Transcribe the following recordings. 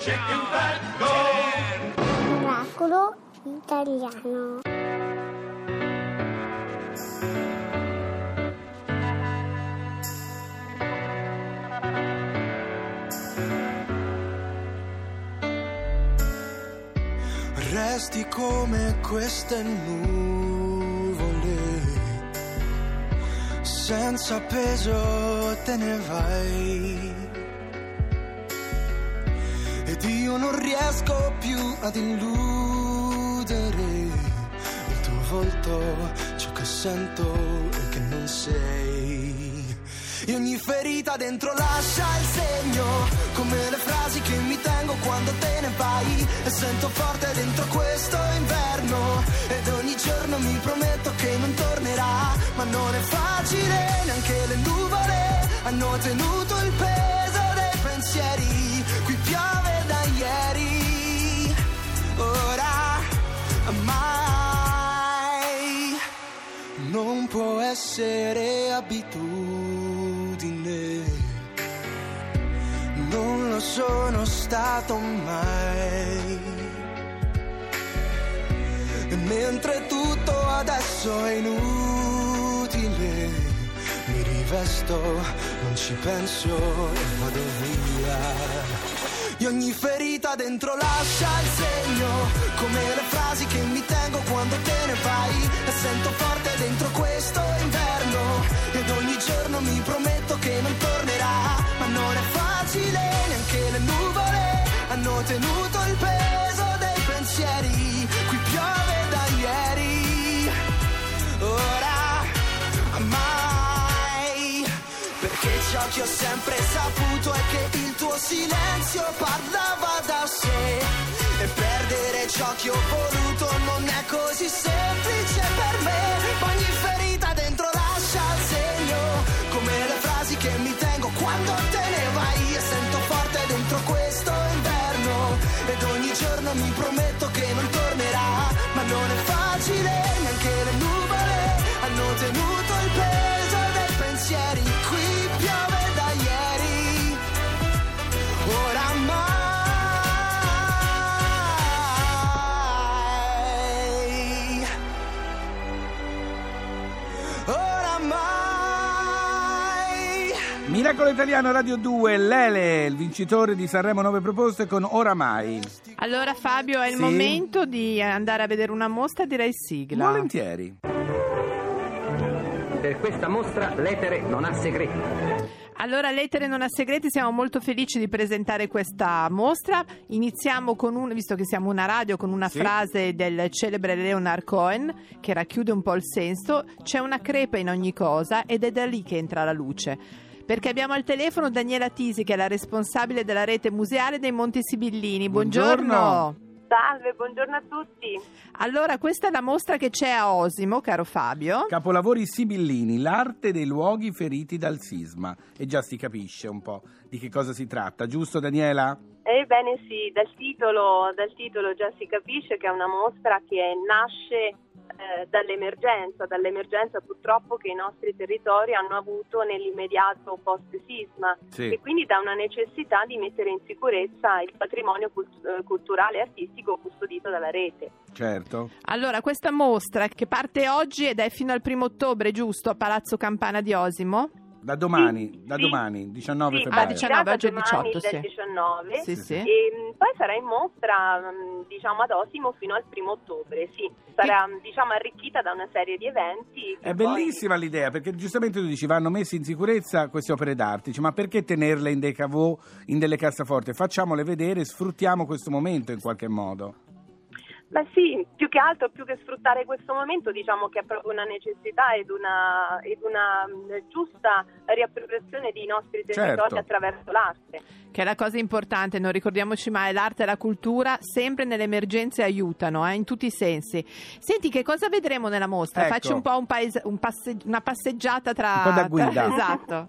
chicken fat, go! Oracolo italiano. Resti come queste nuvole, senza peso te ne vai. Io non riesco più ad illudere il tuo volto, ciò che sento e che non sei. E ogni ferita dentro lascia il segno, come le frasi che mi tengo quando te ne vai. E sento forte dentro questo inverno, ed ogni giorno mi prometto che non tornerà. Ma non è facile, neanche le nuvole hanno tenuto il peso dei pensieri. Essere abitudine. Non lo sono stato mai. E mentre tutto adesso è inutile, mi rivesto, non ci penso e vado via. E ogni ferita dentro lascia il segno, come le frasi che mi tengo quando te ne vai. E sento forte hanno tenuto il peso dei pensieri. Qui piove da ieri, ora mai. Perché ciò che ho sempre saputo è che il tuo silenzio parlava da sé. E perdere ciò che ho voluto non è così semplice per me. Ogni ferita dentro lascia il segno, come le frasi che mi tengo quando te Miracolo Italiano Radio 2, Lele, il vincitore di Sanremo 9 proposte con Oramai. Allora Fabio, è il Sì? momento di andare a vedere una mostra, direi sigla. Volentieri. Per questa mostra l'etere non ha segreti. Allora, Lettere non ha segreti, siamo molto felici di presentare questa mostra. Iniziamo con un, visto che siamo una radio, con una Sì. frase del celebre Leonard Cohen che racchiude un po' il senso. C'è una crepa in ogni cosa ed è da lì che entra la luce. Perché abbiamo al telefono Daniela Tisi, che è la responsabile della rete museale dei Monti Sibillini. Buongiorno. Buongiorno. Salve, buongiorno a tutti. Allora, questa è la mostra che c'è a Osimo, caro Fabio. Capolavori sibillini, l'arte dei luoghi feriti dal sisma. E già si capisce un po' di che cosa si tratta, giusto Daniela? Ebbene sì, dal titolo, dal titolo già si capisce che è una mostra che nasce eh, dall'emergenza, dall'emergenza purtroppo che i nostri territori hanno avuto nell'immediato post-sisma Sì. e quindi da una necessità di mettere in sicurezza il patrimonio cult- eh, culturale e artistico custodito dalla rete. Certo. Allora, questa mostra che parte oggi ed è fino al primo ottobre, giusto, a Palazzo Campana di Osimo? Da domani, Sì, da sì. domani, 19 Sì, febbraio. Ah, 19, oggi è domani 18, del sì. 19. Sì, sì. E mh, poi sarà in mostra, mh, diciamo, ad Osimo fino al primo ottobre, sì. Sarà, mh, diciamo, arricchita da una serie di eventi. È poi- bellissima l'idea perché giustamente tu dici vanno messe in sicurezza queste opere d'arte, dici, ma perché tenerle in dei cavò, in delle cassaforti? Facciamole vedere, sfruttiamo questo momento in qualche modo. Beh sì, più che altro, più che sfruttare questo momento, diciamo che è proprio una necessità ed una, ed una giusta riappropriazione dei nostri territori Certo. attraverso l'arte. Che è la cosa importante, non ricordiamoci mai, l'arte e la cultura sempre nelle emergenze aiutano, eh, in tutti i sensi. Senti, che cosa vedremo nella mostra? Ecco. Facci un po' un paese- un passe- una passeggiata tra... Un po' da guida. tra- esatto.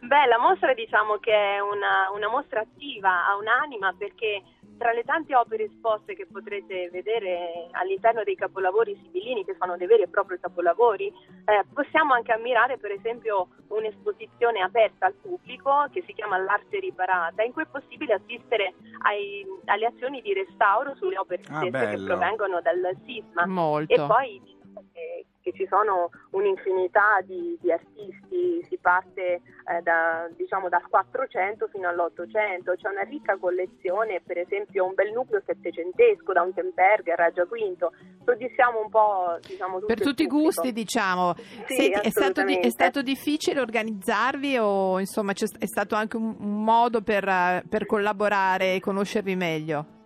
Beh, la mostra diciamo che è una, una mostra attiva, ha un'anima perché tra le tante opere esposte che potrete vedere all'interno dei capolavori sibillini, che sono dei veri e propri capolavori, eh, possiamo anche ammirare per esempio un'esposizione aperta al pubblico che si chiama L'arte riparata, in cui è possibile assistere ai, alle azioni di restauro sulle opere Ah, stesse che bello. provengono dal sisma. Molto. E poi diciamo che, ci sono un'infinità di, di artisti, si parte eh, da, diciamo, dal 400 fino all'800, c'è una ricca collezione, per esempio un bel nucleo settecentesco da Unterberger a Giaquinto, soddisfiamo un po' diciamo, Per tutti i gusti, diciamo. Sì, Senti, è, stato di- è stato difficile organizzarvi o insomma c'è, è stato anche un, un modo per, eh, per collaborare e conoscervi meglio?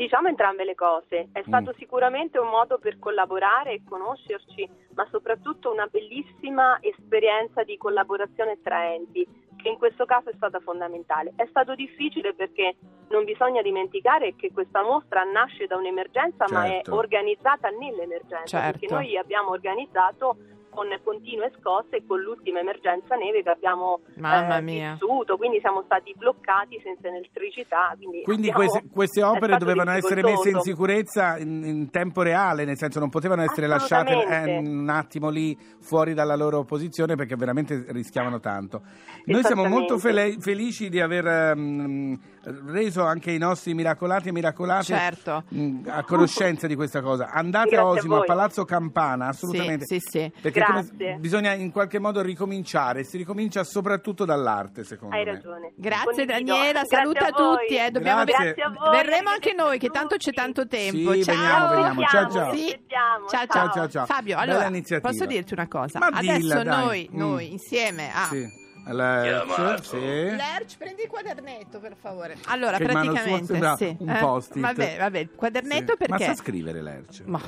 Diciamo entrambe le cose. È stato Mm. sicuramente un modo per collaborare e conoscerci, ma soprattutto una bellissima esperienza di collaborazione tra enti, che in questo caso è stata fondamentale. È stato difficile perché non bisogna dimenticare che questa mostra nasce da un'emergenza, ma è Certo. organizzata nell'emergenza, Certo. perché noi abbiamo organizzato con continue scosse e con l'ultima emergenza neve che abbiamo Mamma eh, mia. vissuto, quindi siamo stati bloccati senza elettricità. Quindi, Quindi queste, queste opere dovevano essere messe in sicurezza in, in tempo reale, nel senso non potevano essere lasciate eh, un attimo lì fuori dalla loro posizione perché veramente rischiavano tanto. Noi siamo molto fele- felici di aver ehm, reso anche i nostri miracolati e miracolate Certo. mh, a conoscenza di questa cosa. Andate Grazie a a Osimo, a voi. Palazzo Campana, assolutamente. Sì, sì, sì. Perché Grazie. bisogna in qualche modo ricominciare, si ricomincia soprattutto dall'arte, secondo Hai me. ragione. Grazie. Daniela, Grazie saluta a tutti, eh, dobbiamo Grazie. Grazie a voi. Verremo anche noi, che tanto c'è tanto tempo. Sì, ciao. veniamo, veniamo. Ciao, ciao. Sì. Ciao, ciao. ciao, Ciao. Fabio, allora, posso dirti una cosa? Ma Adesso dilla, noi, Mm. noi insieme a... Sì. Lerch, sì. Lerch, prendi il quadernetto per favore. Allora, Che in mano sua praticamente sembra sì. un eh? post-it. Vabbè, vabbè, il quadernetto Sì. perché? Ma sa scrivere Lerch? Ma,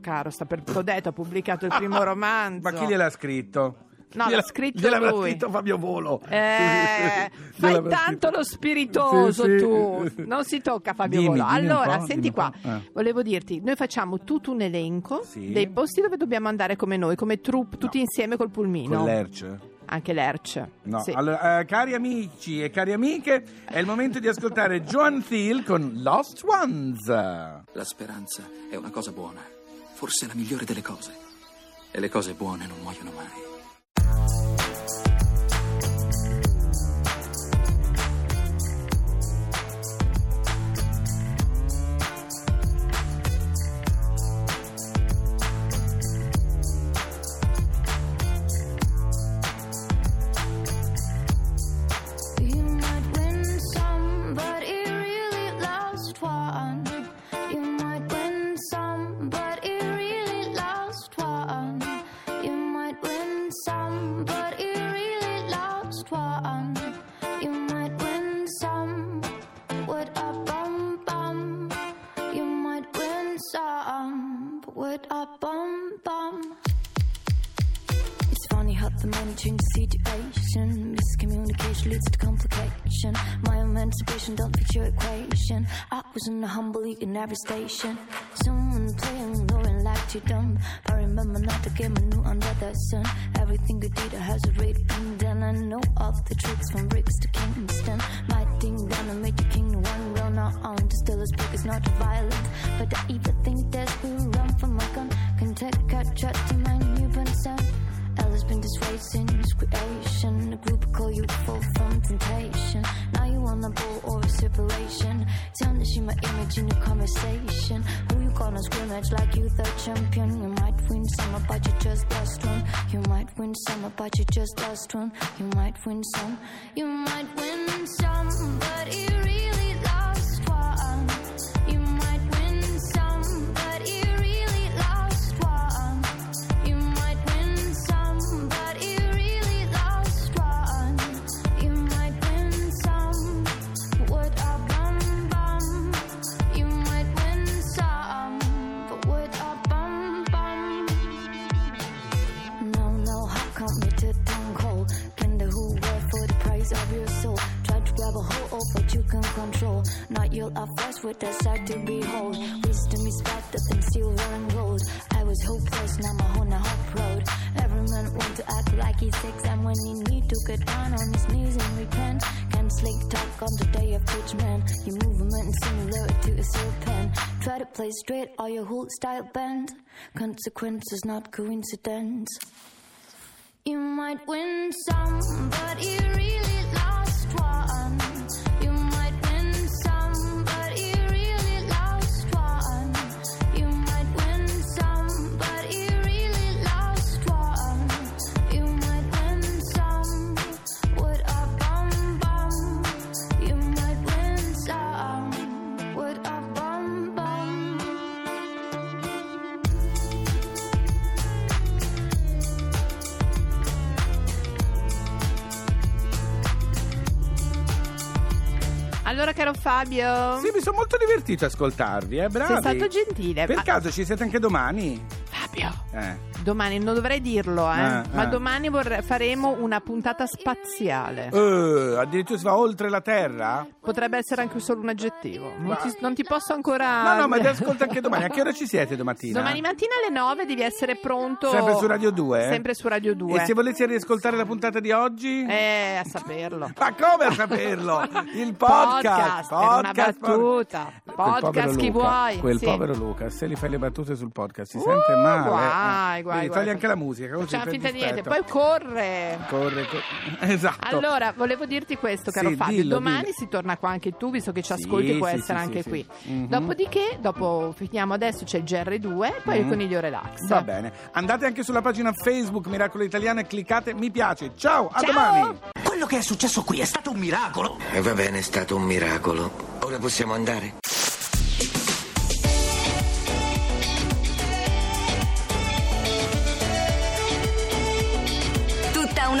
caro, sta per l'ho detto, ha pubblicato il primo romanzo. Ma chi gliel'ha scritto? No, l'ha scritto gliel'avrà lui. scritto Fabio Volo. Eh, fai Gliel'avrà tanto scritto. lo spiritoso Sì, sì. tu, non si tocca Fabio Dimmi, Volo. dimmi un Allora, po', senti dimmi qua, un po', eh. volevo dirti, noi facciamo tutto un elenco Sì. dei posti dove dobbiamo andare come noi, come troupe, tutti No. insieme col pulmino. Con Lerch? Anche Lerch. No, Sì. allora, eh, cari amici e cari amiche, è il momento di ascoltare Joan Thiel con Lost Ones. La speranza è una cosa buona, forse la migliore delle cose. E le cose buone non muoiono mai. With a bum bum. It's funny how the money changes situation. Miscommunication leads to complication. My emancipation don't fit your equation. I was in a humble in every station. Someone playing, knowing like you dumb. But remember not to get my new under the sun. Everything you did has already been done. I know all the tricks from bricks to Kingston. My thing down and made the king one real not on. To still as big as not violent. But I even think there's conversation. Who you gonna scrimmage like you the champion? You might win some, but you just lost one. You might win some, but you just lost one. You might win some. You might win some, but it to behold. Wisdom is better than silver and gold. I was hopeless, now I'm on a hot road. Every man want to act like he's six, and when he need to get down on his knees and repent. Can slick talk on the day of judgment. Your movement is similar to a serpent. Try to play straight or your whole style bend. Consequences, not coincidence. You might win some, but you Allora, caro Fabio, Sì, mi sono molto divertito a ascoltarvi, eh, bravi. sei stato gentile. Per Ma- caso ci siete anche domani? Fabio, Eh. Domani non dovrei dirlo, eh, Ah, ma ah. domani vorrei- faremo una puntata spaziale. Eh, addirittura si va oltre la Terra? Potrebbe essere anche solo un aggettivo. Non Ma- ti, non ti posso ancora. No, no, ma ti ascolto anche domani. A che ora ci siete domattina? Domani mattina alle 9 devi essere pronto. Sempre su Radio 2? Sempre su Radio 2. E se volessi riascoltare la puntata di oggi? Eh, a saperlo. Ma come a saperlo? Il podcast! Podcast, era una battuta. Quel Podcast, povero chi Luca, vuoi, Quel sì. povero Luca, se gli fai le battute sul podcast si Uh, sente male. eh. guai, guai, Quindi togli anche la musica. Così Facciamo finta di niente. Poi corre. Corre, corre. Esatto. Allora, volevo dirti questo, caro Sì, Fabio. dillo, Domani dillo. si torna qua anche tu, visto che ci Sì, ascolti, può sì, essere sì, anche sì, qui. sì. Mhm. Dopodiché, dopo finiamo adesso, c'è il GR2 e poi il Mhm. coniglio relax. Va bene. Andate anche sulla pagina Facebook Miracolo Italiano e cliccate mi piace. Ciao, a Ciao! domani. Quello che è successo qui è stato un miracolo. E va bene, è stato un miracolo. Ora possiamo andare?